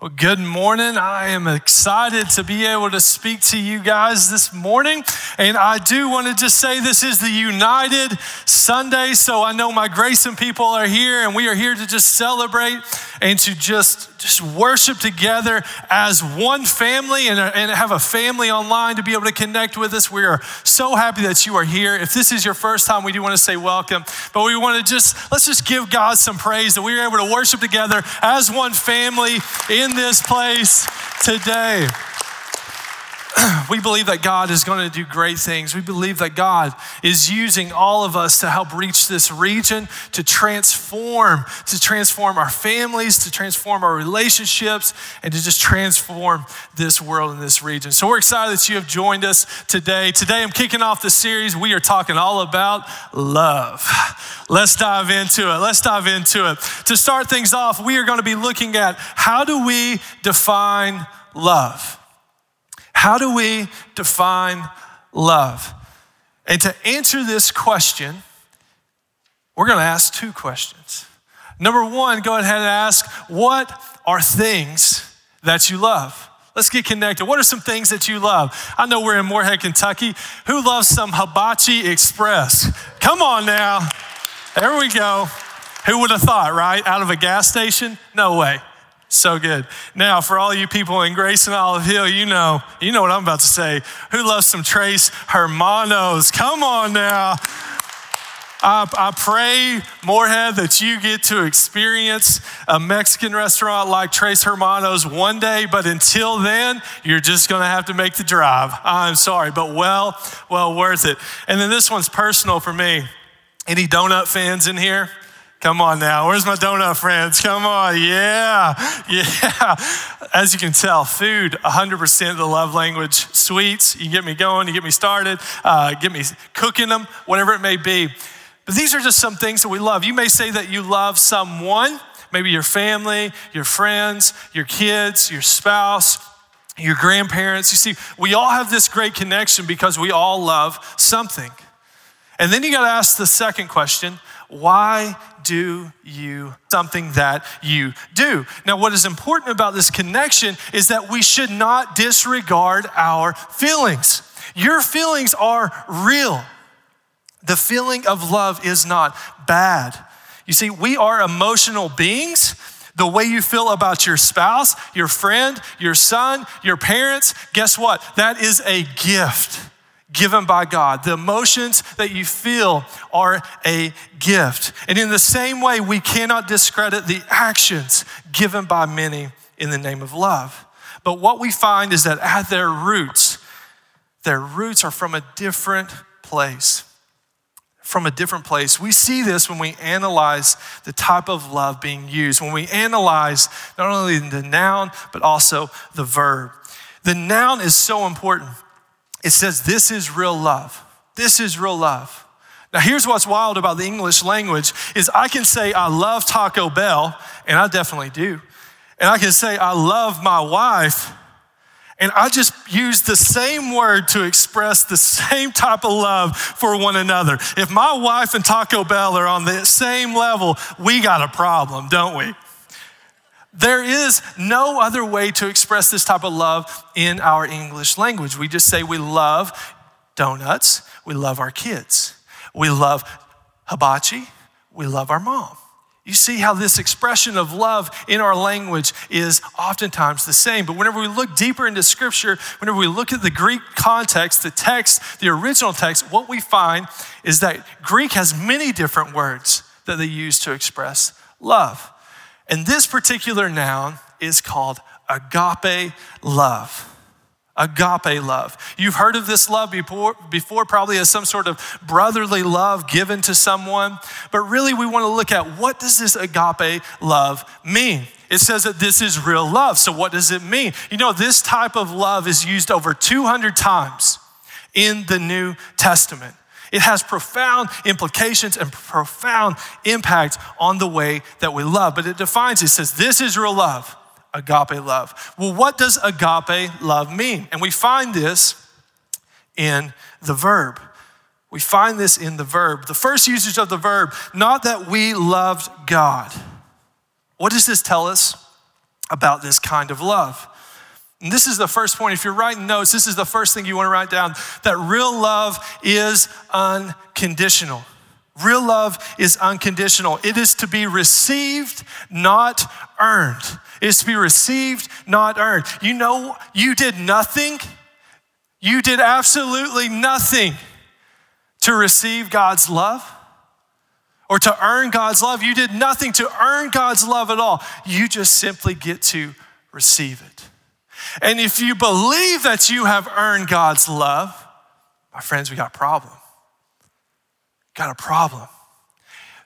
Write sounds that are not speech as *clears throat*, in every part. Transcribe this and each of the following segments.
Well, good morning. I am excited to be able to speak to you guys this morning. And I do want to just say this is the United Sunday. So I know my Grayson people are here, and we are here to just celebrate and to just, just worship together as one family and, uh, and have a family online to be able to connect with us. We are so happy that you are here. If this is your first time, we do want to say welcome. But we want to just, let's just give God some praise that we are able to worship together as one family in this place today. *clears throat* we believe that God is going to do great things. We believe that God is using all of us to help reach this region, to transform, to transform our families, to transform our relationships, and to just transform this world and this region. So we're excited that you have joined us today. Today I'm kicking off the series. We are talking all about love. Let's dive into it. Let's dive into it. To start things off, we are going to be looking at how do we define love? How do we define love? And to answer this question, we're going to ask two questions. Number one, go ahead and ask, what are things that you love? Let's get connected. What are some things that you love? I know we're in Morehead, Kentucky. Who loves some hibachi express? Come on now. There we go. Who would have thought, right? Out of a gas station? No way. So good. Now, for all you people in Grayson Olive Hill, you know, you know what I'm about to say. Who loves some Tres Hermanos? Come on now. I, I, pray, Morehead, that you get to experience a Mexican restaurant like Tres Hermanos one day, but until then, you're just gonna have to make the drive. I'm sorry, but well, well worth it. And then this one's personal for me. Any donut fans in here? Come on now. Where's my donut friends? Come on. Yeah. Yeah. As you can tell, food, 100% of the love language. Sweets, you get me going, you get me started, uh, get me cooking them, whatever it may be. But these are just some things that we love. You may say that you love someone, maybe your family, your friends, your kids, your spouse, your grandparents. You see, we all have this great connection because we all love something. And then you got to ask the second question why do you something that you do? Now, what is important about this connection is that we should not disregard our feelings. Your feelings are real. The feeling of love is not bad. You see, we are emotional beings. The way you feel about your spouse, your friend, your son, your parents, guess what? That is a gift given by God. The emotions that you feel are a gift. And in the same way, we cannot discredit the actions given by many in the name of love. But what we find is that at their roots, their roots are from a different place. From a different place. We see this when we analyze the type of love being used, when we analyze not only the noun, but also the verb. The noun is so important it says, This is real love. This is real love. Now, here's what's wild about the English language is I can say I love Taco Bell, and I definitely do. And I can say I love my wife, and I just use the same word to express the same type of love for one another. If my wife and Taco Bell are on the same level, we got a problem, don't we? There is no other way to express this type of love in our English language. We just say we love donuts, we love our kids, we love hibachi, we love our mom. You see how this expression of love in our language is oftentimes the same. But whenever we look deeper into scripture, whenever we look at the Greek context, the text, the original text, what we find is that Greek has many different words that they use to express love. And this particular noun is called agape love. Agape love. You've heard of this love before, before, probably as some sort of brotherly love given to someone. But really, we want to look at what does this agape love mean? It says that this is real love. So, what does it mean? You know, this type of love is used over 200 times in the New Testament. It has profound implications and profound impact on the way that we love. But it defines, it says, this is real love, agape love. Well, what does agape love mean? And we find this in the verb. We find this in the verb. The first usage of the verb, not that we loved God. What does this tell us? about this kind of love. And this is the first point. If you're writing notes, this is the first thing you want to write down that real love is unconditional. Real love is unconditional. It is to be received, not earned. It is to be received, not earned. You know, you did nothing. You did absolutely nothing to receive God's love or to earn God's love. You did nothing to earn God's love at all. You just simply get to receive it. And if you believe that you have earned God's love, my friends, we got a problem. Got a problem.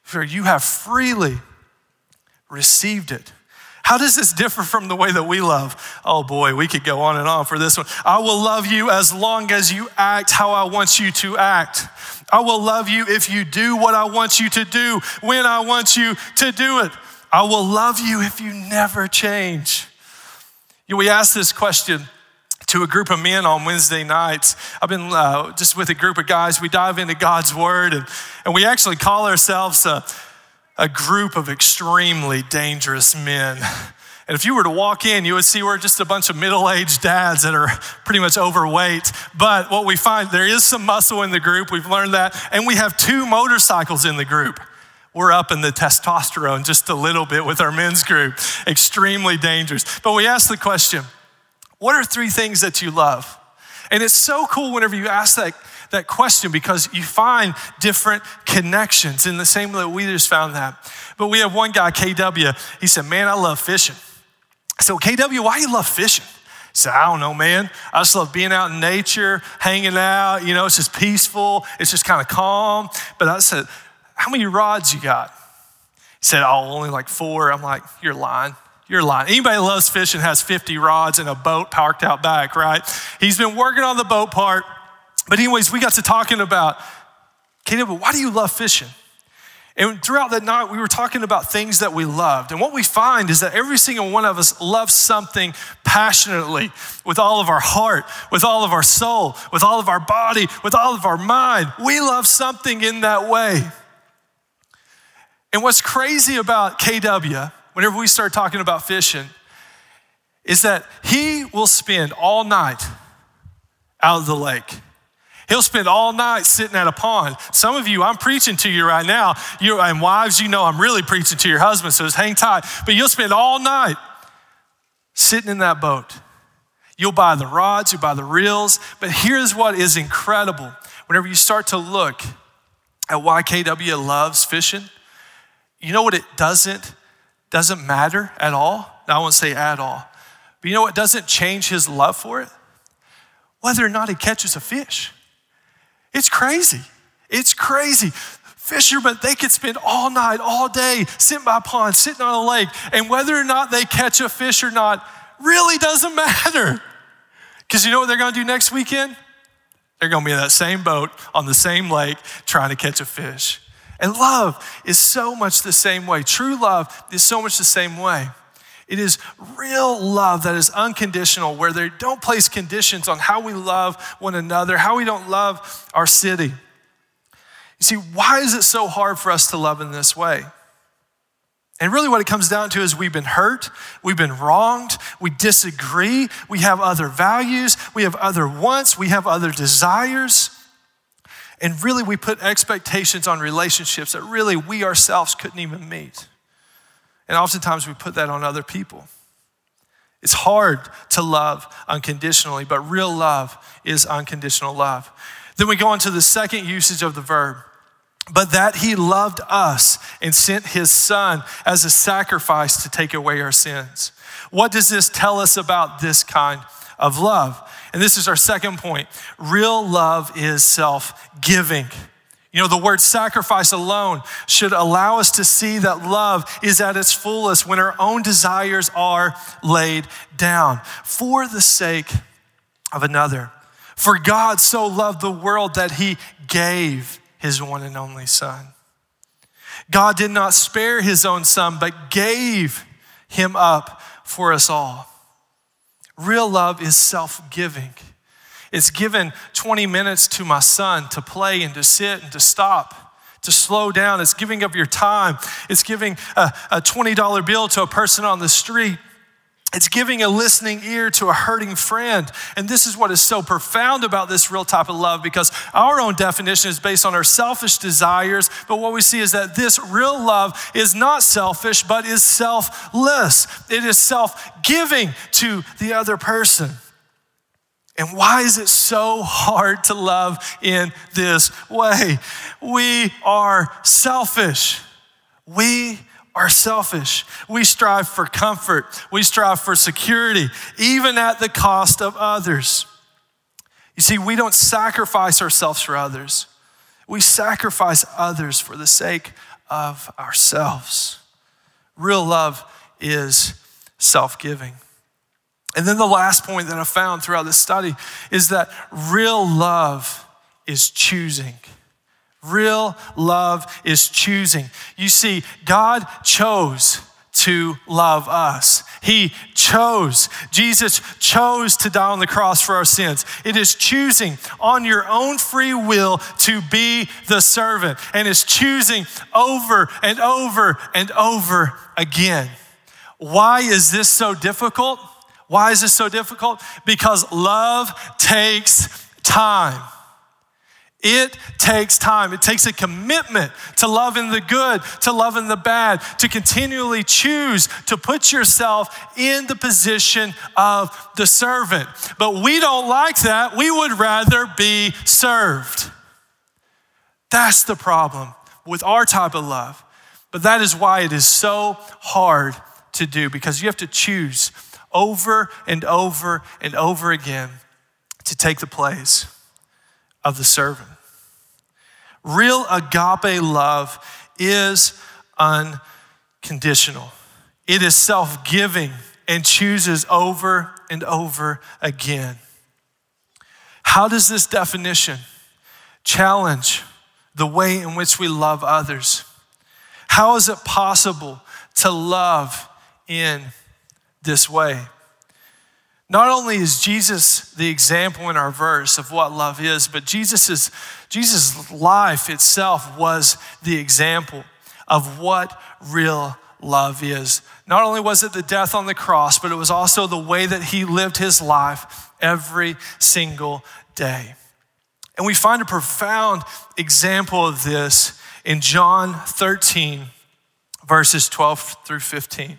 For you have freely received it. How does this differ from the way that we love? Oh boy, we could go on and on for this one. I will love you as long as you act how I want you to act. I will love you if you do what I want you to do, when I want you to do it. I will love you if you never change. You know, we asked this question to a group of men on Wednesday nights. I've been uh, just with a group of guys. We dive into God's Word, and, and we actually call ourselves a, a group of extremely dangerous men. And if you were to walk in, you would see we're just a bunch of middle aged dads that are pretty much overweight. But what we find, there is some muscle in the group. We've learned that. And we have two motorcycles in the group. We're up in the testosterone just a little bit with our men's group. Extremely dangerous. But we ask the question what are three things that you love? And it's so cool whenever you ask that, that question because you find different connections in the same way that we just found that. But we have one guy, KW, he said, Man, I love fishing. So, KW, why do you love fishing? He said, I don't know, man. I just love being out in nature, hanging out. You know, it's just peaceful. It's just kind of calm. But I said, How many rods you got? He said, Oh, only like four. I'm like, You're lying. You're lying. Anybody loves fishing has 50 rods and a boat parked out back, right? He's been working on the boat part. But, anyways, we got to talking about, KW, why do you love fishing? And throughout that night, we were talking about things that we loved. And what we find is that every single one of us loves something passionately with all of our heart, with all of our soul, with all of our body, with all of our mind. We love something in that way. And what's crazy about KW, whenever we start talking about fishing, is that he will spend all night out of the lake. He'll spend all night sitting at a pond. Some of you, I'm preaching to you right now. You and wives, you know I'm really preaching to your husband, so just hang tight. But you'll spend all night sitting in that boat. You'll buy the rods, you'll buy the reels. But here's what is incredible. Whenever you start to look at why KW loves fishing, you know what it doesn't doesn't matter at all? I won't say at all. But you know what doesn't change his love for it? Whether or not he catches a fish. It's crazy. It's crazy. Fishermen, they could spend all night, all day sitting by a pond, sitting on a lake, and whether or not they catch a fish or not really doesn't *laughs* matter. Because you know what they're gonna do next weekend? They're gonna be in that same boat on the same lake trying to catch a fish. And love is so much the same way. True love is so much the same way. It is real love that is unconditional, where they don't place conditions on how we love one another, how we don't love our city. You see, why is it so hard for us to love in this way? And really, what it comes down to is we've been hurt, we've been wronged, we disagree, we have other values, we have other wants, we have other desires. And really, we put expectations on relationships that really we ourselves couldn't even meet. And oftentimes we put that on other people. It's hard to love unconditionally, but real love is unconditional love. Then we go on to the second usage of the verb, but that he loved us and sent his son as a sacrifice to take away our sins. What does this tell us about this kind of love? And this is our second point. Real love is self giving. You know, the word sacrifice alone should allow us to see that love is at its fullest when our own desires are laid down for the sake of another. For God so loved the world that he gave his one and only Son. God did not spare his own Son, but gave him up for us all. Real love is self giving. It's given 20 minutes to my son to play and to sit and to stop, to slow down. It's giving up your time. It's giving a, a $20 bill to a person on the street. It's giving a listening ear to a hurting friend. And this is what is so profound about this real type of love because our own definition is based on our selfish desires. But what we see is that this real love is not selfish, but is selfless. It is self giving to the other person. And why is it so hard to love in this way? We are selfish. We are selfish. We strive for comfort. We strive for security, even at the cost of others. You see, we don't sacrifice ourselves for others. We sacrifice others for the sake of ourselves. Real love is self giving. And then the last point that I found throughout this study is that real love is choosing. Real love is choosing. You see, God chose to love us. He chose. Jesus chose to die on the cross for our sins. It is choosing on your own free will to be the servant, and it's choosing over and over and over again. Why is this so difficult? Why is this so difficult? Because love takes time. It takes time. It takes a commitment to love in the good, to love in the bad, to continually choose to put yourself in the position of the servant. But we don't like that. We would rather be served. That's the problem with our type of love. But that is why it is so hard to do because you have to choose over and over and over again to take the place of the servant. Real agape love is unconditional, it is self giving and chooses over and over again. How does this definition challenge the way in which we love others? How is it possible to love in this way. Not only is Jesus the example in our verse of what love is, but Jesus's, Jesus' life itself was the example of what real love is. Not only was it the death on the cross, but it was also the way that he lived his life every single day. And we find a profound example of this in John 13, verses 12 through 15.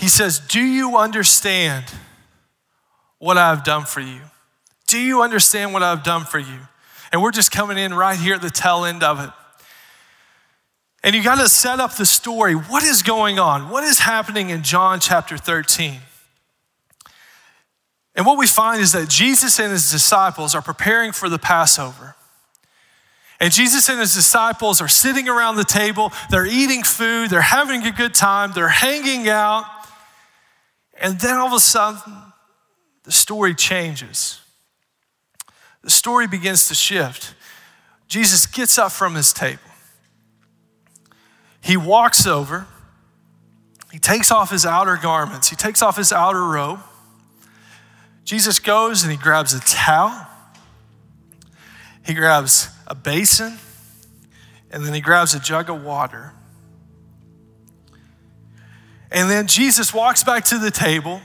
He says, Do you understand what I've done for you? Do you understand what I've done for you? And we're just coming in right here at the tail end of it. And you got to set up the story. What is going on? What is happening in John chapter 13? And what we find is that Jesus and his disciples are preparing for the Passover. And Jesus and his disciples are sitting around the table, they're eating food, they're having a good time, they're hanging out. And then all of a sudden, the story changes. The story begins to shift. Jesus gets up from his table. He walks over. He takes off his outer garments. He takes off his outer robe. Jesus goes and he grabs a towel. He grabs a basin. And then he grabs a jug of water. And then Jesus walks back to the table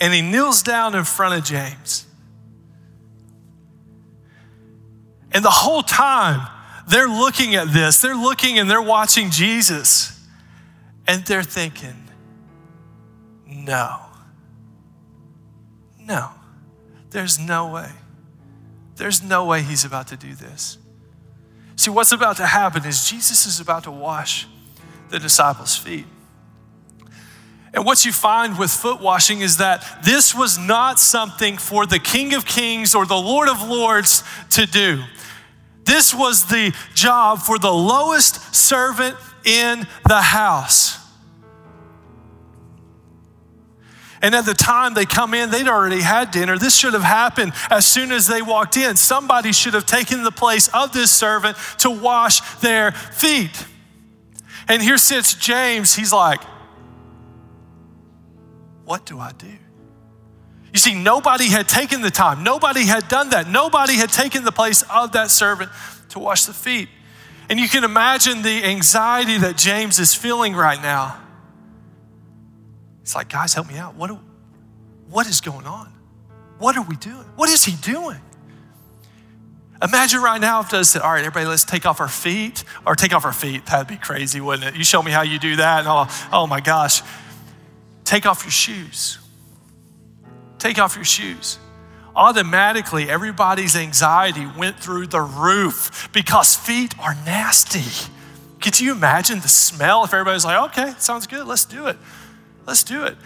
and he kneels down in front of James. And the whole time they're looking at this, they're looking and they're watching Jesus. And they're thinking, no, no, there's no way. There's no way he's about to do this. See, what's about to happen is Jesus is about to wash the disciples' feet. And what you find with foot washing is that this was not something for the King of Kings or the Lord of Lords to do. This was the job for the lowest servant in the house. And at the time they come in, they'd already had dinner. This should have happened as soon as they walked in. Somebody should have taken the place of this servant to wash their feet. And here sits James. He's like, What do I do? You see, nobody had taken the time, nobody had done that, nobody had taken the place of that servant to wash the feet. And you can imagine the anxiety that James is feeling right now. It's like, guys, help me out. What, what is going on? What are we doing? What is he doing? Imagine right now if does said, all right, everybody, let's take off our feet, or take off our feet. That'd be crazy, wouldn't it? You show me how you do that, and oh, oh my gosh. Take off your shoes. Take off your shoes. Automatically, everybody's anxiety went through the roof because feet are nasty. Could you imagine the smell if everybody's like, okay, sounds good, let's do it. Let's do it.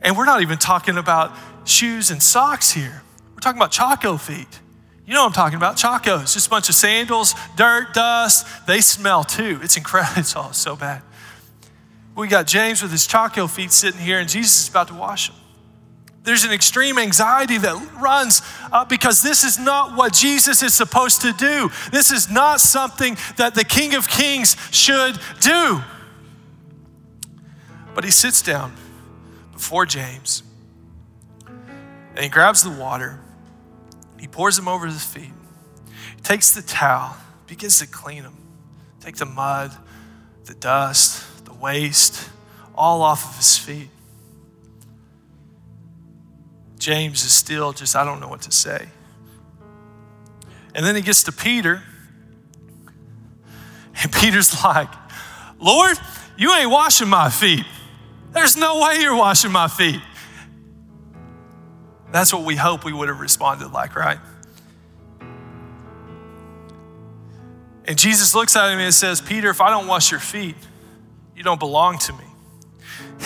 And we're not even talking about shoes and socks here. We're talking about Chaco feet. You know what I'm talking about? Chacos, just a bunch of sandals, dirt, dust. They smell too. It's incredible. *laughs* It's all so bad. We got James with his Chaco feet sitting here, and Jesus is about to wash them. There's an extreme anxiety that runs uh, because this is not what Jesus is supposed to do. This is not something that the King of Kings should do. But he sits down before James and he grabs the water he pours them over his feet. He takes the towel, begins to clean them. Take the mud, the dust, the waste, all off of his feet. James is still just, I don't know what to say. And then he gets to Peter, and *laughs* Peter's like, Lord, you ain't washing my feet. There's no way you're washing my feet. That's what we hope we would have responded like, right? And Jesus looks at him and says, Peter, if I don't wash your feet, you don't belong to me. *laughs*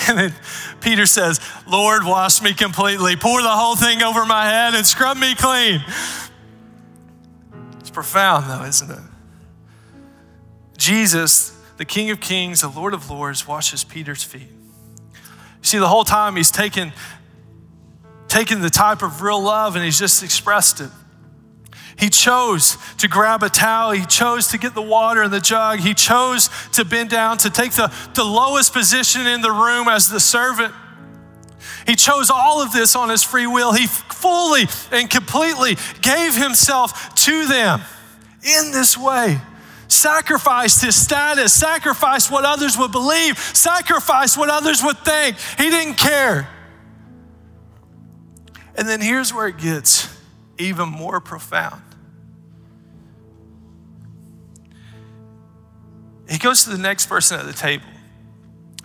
And then Peter says, Lord, wash me completely. Pour the whole thing over my head and scrub me clean. It's profound, though, isn't it? Jesus, the King of Kings, the Lord of Lords, washes Peter's feet. See, the whole time he's taken taken the type of real love and he's just expressed it. He chose to grab a towel. He chose to get the water in the jug. He chose to bend down, to take the, the lowest position in the room as the servant. He chose all of this on his free will. He fully and completely gave himself to them in this way. Sacrificed his status, sacrificed what others would believe, sacrificed what others would think. He didn't care. And then here's where it gets even more profound. He goes to the next person at the table.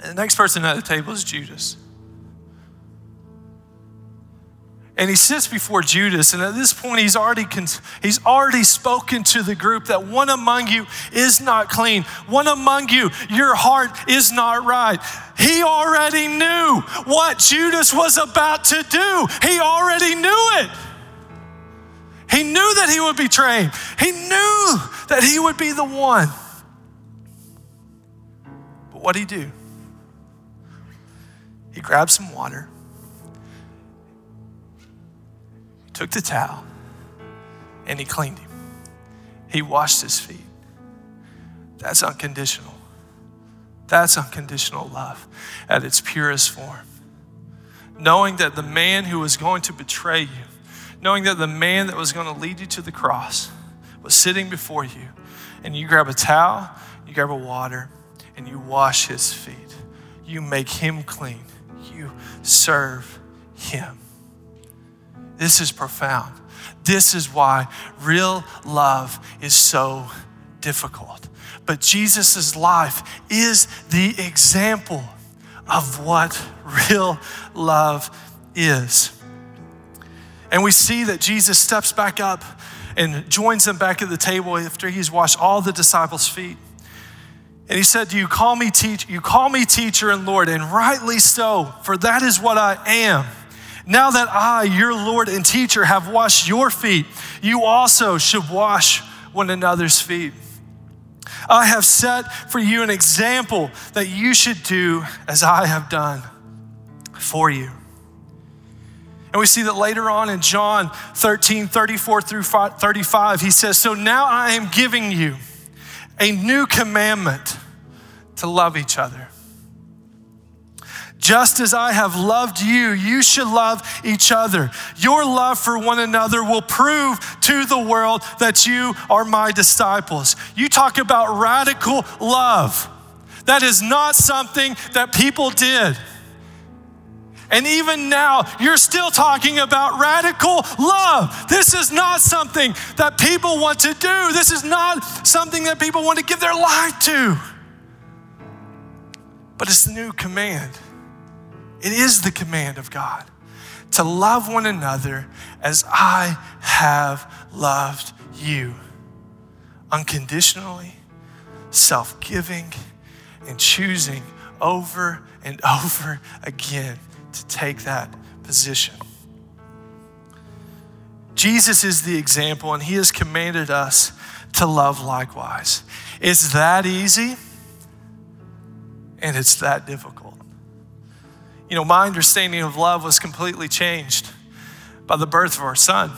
And the next person at the table is Judas. And he sits before Judas, and at this point, he's already, he's already spoken to the group that one among you is not clean. One among you, your heart is not right. He already knew what Judas was about to do, he already knew it. He knew that he would betray him, he knew that he would be the one. But what did he do? He grabbed some water took the towel and he cleaned him. He washed his feet. That's unconditional. That's unconditional love at its purest form. Knowing that the man who was going to betray you, knowing that the man that was going to lead you to the cross was sitting before you, and you grab a towel, you grab a water, and you wash his feet. You make him clean. You serve him. This is profound. This is why real love is so difficult. But Jesus' life is the example of what real love is. And we see that Jesus steps back up and joins them back at the table after he's washed all the disciples' feet. And he said, You call me teacher, you call me teacher and Lord, and rightly so, for that is what I am. Now that I, your Lord and teacher, have washed your feet, you also should wash one another's feet. I have set for you an example that you should do as I have done for you. And we see that later on in John 13, 34 through 35, he says, So now I am giving you a new commandment to love each other Just as I have loved you, you should love each other. Your love for one another will prove to the world that you are my disciples. You talk about radical love. That is not something that people did. And even now, you're still talking about radical love. This is not something that people want to do. This is not something that people want to give their life to. But it's the new command. It is the command of God to love one another as I have loved you. Unconditionally, self giving, and choosing over and *laughs* over again to take that position. Jesus is the example, and he has commanded us to love likewise. It's that easy, and it's that difficult. You know, my understanding of love was completely changed by the birth of our son.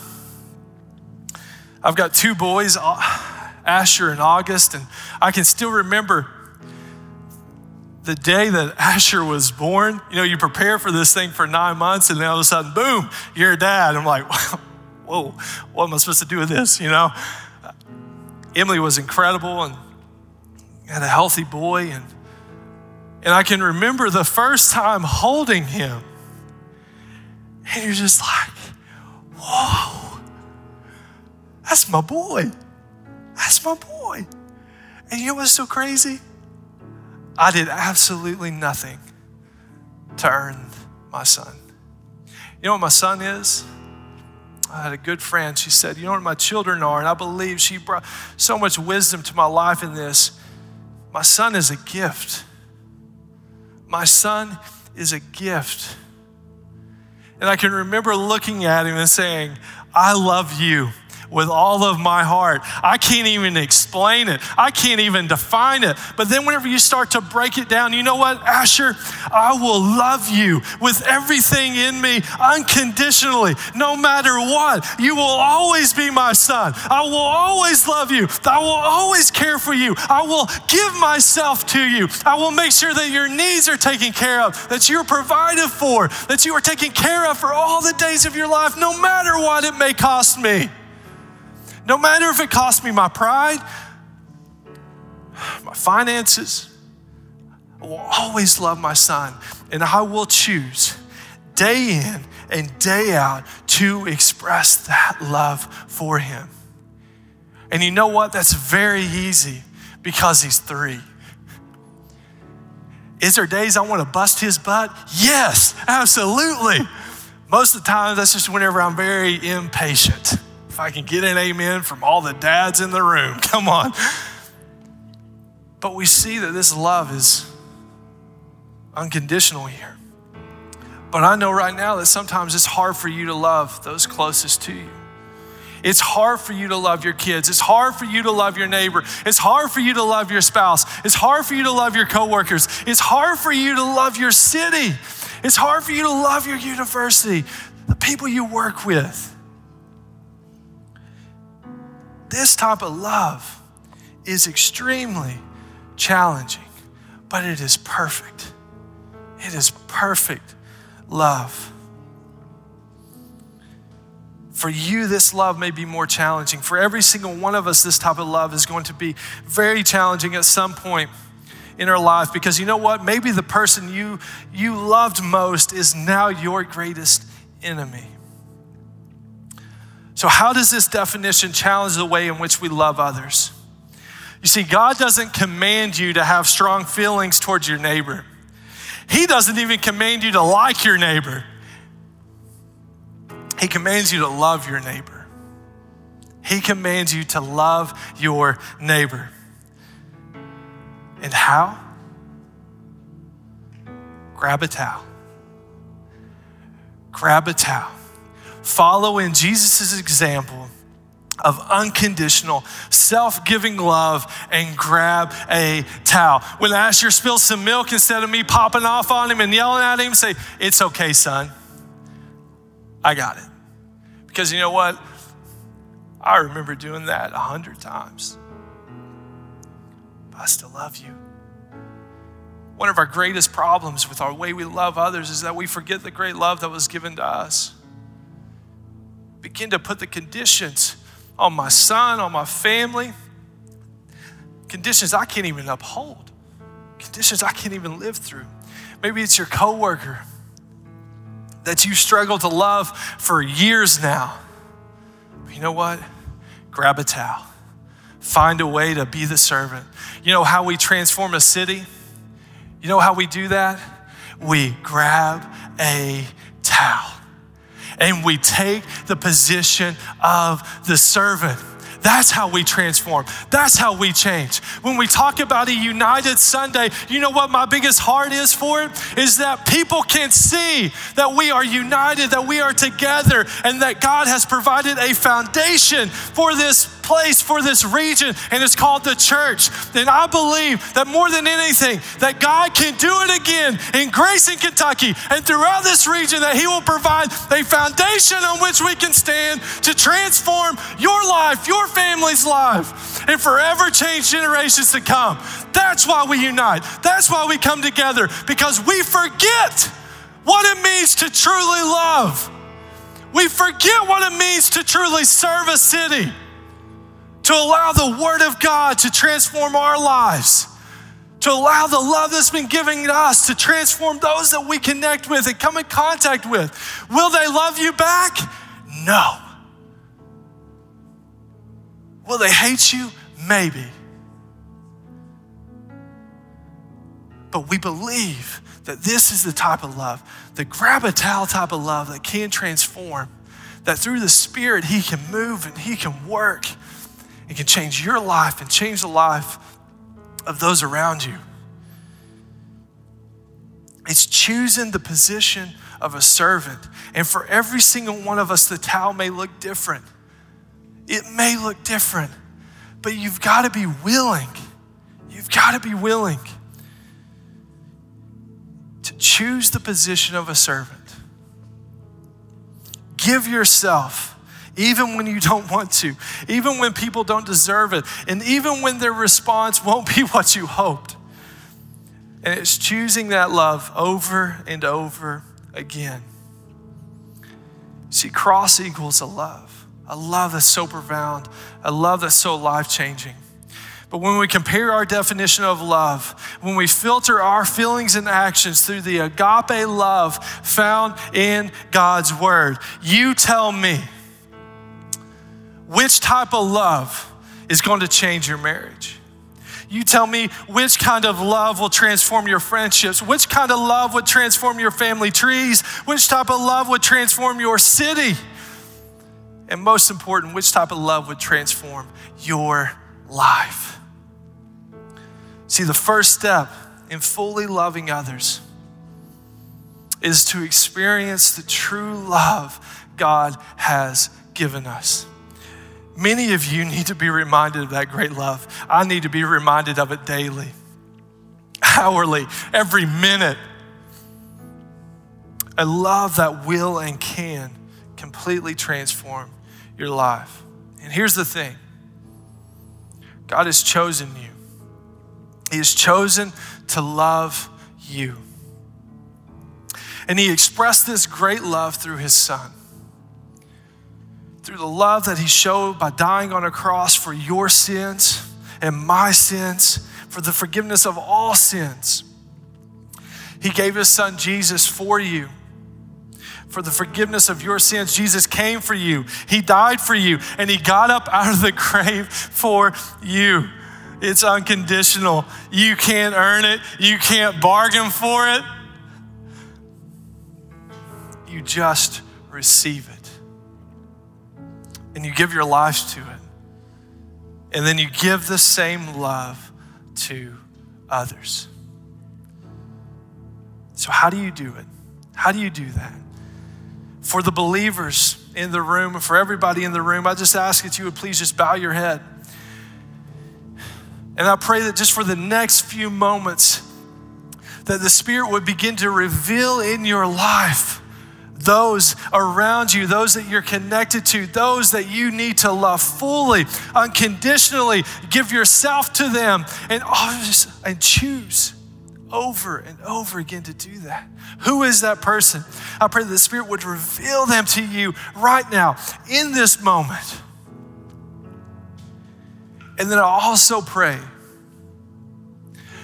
I've got two boys, Asher and August, and I can still remember the day that Asher was born. You know, you prepare for this thing for nine months, and then all of a sudden, boom, you're a dad. I'm like, *laughs* whoa, what am I supposed to do with this? You know, Emily was incredible and had a healthy boy, and and I can remember the first time holding him. And you're just like, whoa, that's my boy. That's my boy. And you know what's so crazy? I did absolutely nothing to earn my son. You know what my son is? I had a good friend. She said, You know what my children are? And I believe she brought so much wisdom to my life in this. My son is a gift. My son is a gift. And I can remember looking at him and saying, I love you with all of my heart. I can't even explain it, I can't even define it. But then, whenever you start to break it down, you know what, Asher? I will love you with everything in me unconditionally, no matter what. You will always be my son. I will always love you. I will always care for you. I will give myself to you. I will make sure that your needs are taken care of, that you're provided for, that you are taken care of for all the days of your life, no matter what it may cost me. No matter if it costs me my pride, my finances, I will always love my son. And I will choose day in and day out to express that love for him. And you know what? That's very easy because he's three. Is there days I want to bust his butt? Yes, absolutely. Most of the time, that's just whenever I'm very impatient. If I can get an amen from all the dads in the room, *laughs* come on. But we see that this love is unconditional here. But I know right now that sometimes it's hard for you to love those closest to you. It's hard for you to love your kids. It's hard for you to love your neighbor. It's hard for you to love your spouse. It's hard for you to love your coworkers. It's hard for you to love your city. It's hard for you to love your university, the people you work with. This type of love is extremely challenging, but it is perfect. It is perfect love. For you, this love may be more challenging. For every single one of us, this type of love is going to be very challenging at some point in our life because you know what? Maybe the person you, you loved most is now your greatest enemy. So, how does this definition challenge the way in which we love others? You see, God doesn't command you to have strong feelings towards your neighbor. He doesn't even command you to like your neighbor. He commands you to love your neighbor. He commands you to love your neighbor. And how? Grab a towel. Grab a towel follow in Jesus' example of unconditional, self giving love and grab a towel. When Asher spills some milk, instead of me popping off on him and yelling at him, say, It's okay, son. I got it. Because you know what? I remember doing that a hundred times. But I still love you. One of our greatest problems with our way we love others is that we forget the great love that was given to us. Begin to put the conditions on my son, on my family, conditions I can't even uphold, conditions I can't even live through. Maybe it's your coworker that you struggle to love for years now. But you know what? Grab a towel. Find a way to be the servant. You know how we transform a city? You know how we do that? We grab a towel and we take the position of the servant. That's how we transform. That's how we change. When we talk about a united Sunday, you know what my biggest heart is for it? Is that people can see that we are united, that we are together, and that God has provided a foundation for this place for this region, and it's called the church. And I believe that more than anything, that God can do it again in Grayson, Kentucky, and throughout this region, that He will provide a foundation on which we can stand to transform your life, your family's life, and forever change generations to come. That's why we unite. That's why we come together, because we forget what it means to truly love. We forget what it means to truly serve a city to allow the Word of God to transform our lives, to allow the love that's been given to us to transform those that we connect with and come in contact with. Will they love you back? No. Will they hate you? Maybe. But we believe that this is the type of love, the towel type of love that can transform, that through the Spirit, He can move and He can work it can change your life and change the life of those around you. It's choosing the position of a servant. And for every single one of us, the towel may look different. It may look different, but you've got to be willing. You've got to be willing to choose the position of a servant. Give yourself even when you don't want to, even when people don't deserve it, and even when their response won't be *laughs* what you hoped. And it's choosing that love over and over again. See, cross equals a love, a love that's so profound, a love that's so life changing. But when we compare our definition of love, when we filter our feelings and actions through the agape love found in God's word, you tell me which type of love is going to change your marriage? You tell me which kind of love will transform your friendships, which kind of love would transform your family trees, which type of love would transform your city, and most important, which type of love would transform your life. See, the first step in fully loving others is to experience the true love God has given us. Many of you need to be reminded of that great love. I need to be reminded of it daily, hourly, every minute. A love that will and can completely transform your life. And here's the thing God has chosen you, He has chosen to love you. And He expressed this great love through His Son through the love that He showed by dying on a cross for your sins and my sins, for the forgiveness of all sins. He gave His Son Jesus for you. For the forgiveness of your sins, Jesus came for you. He died for you, and He got up out of the *laughs* grave for you. It's unconditional. You can't earn it, you can't bargain for it. You just receive it and you give your life to it. And then you give the same love to others. So, how do you do it? How do you do that? For the believers in the room, for everybody in the room, I just ask that you would please just bow your head. And I pray that just for the next few moments, that the Spirit would begin to reveal in your life those around you, those that you're connected to, those that you need to love fully, unconditionally. Give yourself to them and, and choose over and over again to do that. Who is that person? I pray that the Spirit would reveal them to you right now in this moment. And then I also pray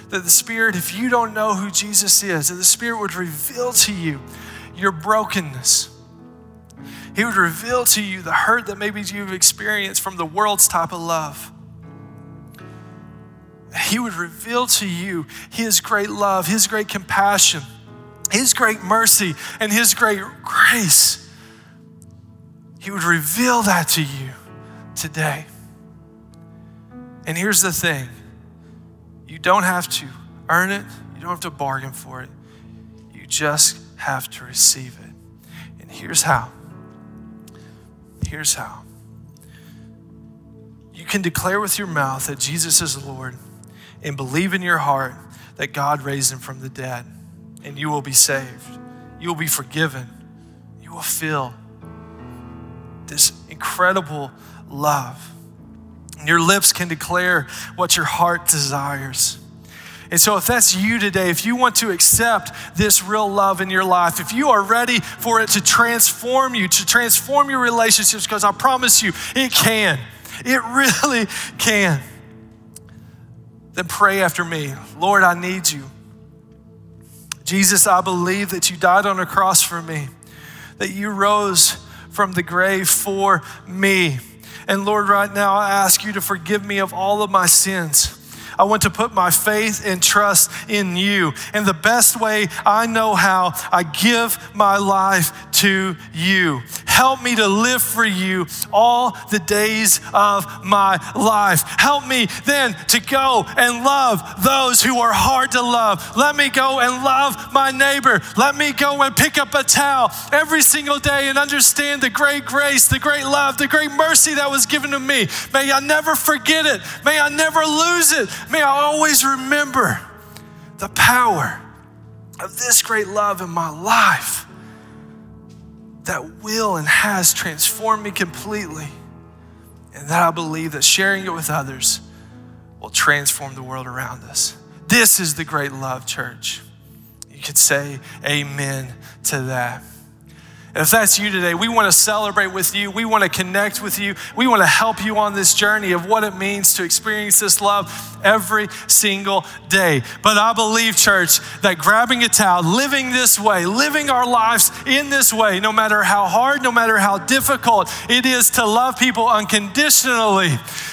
that the Spirit, if you don't know who Jesus is, that the Spirit would reveal to you your brokenness. He would reveal to you the hurt that maybe you've experienced from the world's type of love. He would reveal to you His great love, His great compassion, His great mercy, and His great grace. He would reveal that to you today. And here's the thing you don't have to earn it, you don't have to bargain for it. You just have to receive it. And here's how. Here's how. You can declare with your mouth that Jesus is Lord and believe in your heart that God raised him from the dead, and you will be saved. You will be forgiven. You will feel this incredible love. Your lips can declare what your heart desires. And so, if that's you today, if you want to accept this real love in your life, if you are ready for it to transform you, to transform your relationships, because I promise you, it can. It *laughs* really can then pray after me Lord, I need you. Jesus, I believe that you died on a cross for me, that you rose from the grave for me. And Lord, right now I ask you to forgive me of all of my sins. I want to put my faith and trust in you. And the best way I know how, I give my life to you. Help me to live for you all the days of my life. Help me then to go and love those who are hard to love. Let me go and love my neighbor. Let me go and pick up a towel every single day and understand the great grace, the great love, the great mercy that was given to me. May I never forget it. May I never lose it. May I always remember the power of this great love in my life that will and has transformed me completely. And that I believe that sharing it with others will transform the world around us. This is the great love, church. You could say amen to that. If that's you today, we want to celebrate with you. We want to connect with you. We want to help you on this journey of what it means to experience this love every single day. But I believe, church, that grabbing a towel, living this way, living our lives in this way, no matter how hard, no matter how difficult it is to love people unconditionally,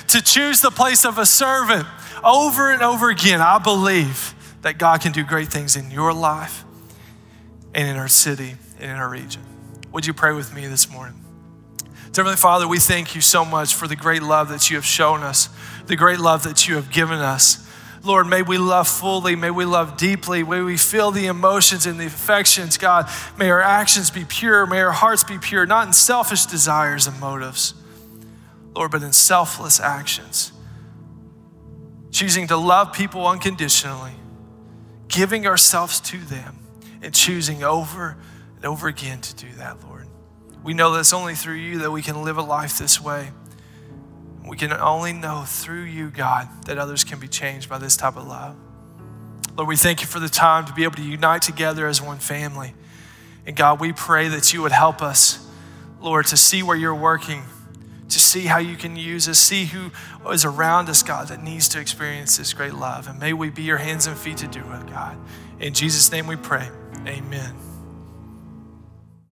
to choose the place of a servant over and over again, I believe that God can do great things in your life and in our city and in our region. Would you pray with me this morning? Dear Heavenly Father, we thank you so much for the great love that you have shown us, the great love that you have given us. Lord, may we love fully, may we love deeply, may we feel the emotions and the affections, God. May our actions be pure, may our hearts be pure, not in selfish desires and motives, Lord, but in selfless actions. Choosing to love people unconditionally, giving ourselves to them, and choosing over and over again to do that, Lord. We know that it's only through you that we can live a life this way. We can only know through you, God, that others can be changed by this type of love. Lord, we thank you for the time to be able to unite together as one family. And God, we pray that you would help us, Lord, to see where you're working, to see how you can use us, see who is around us, God, that needs to experience this great love. And may we be your hands and feet to do it, God. In Jesus' name we pray. Amen.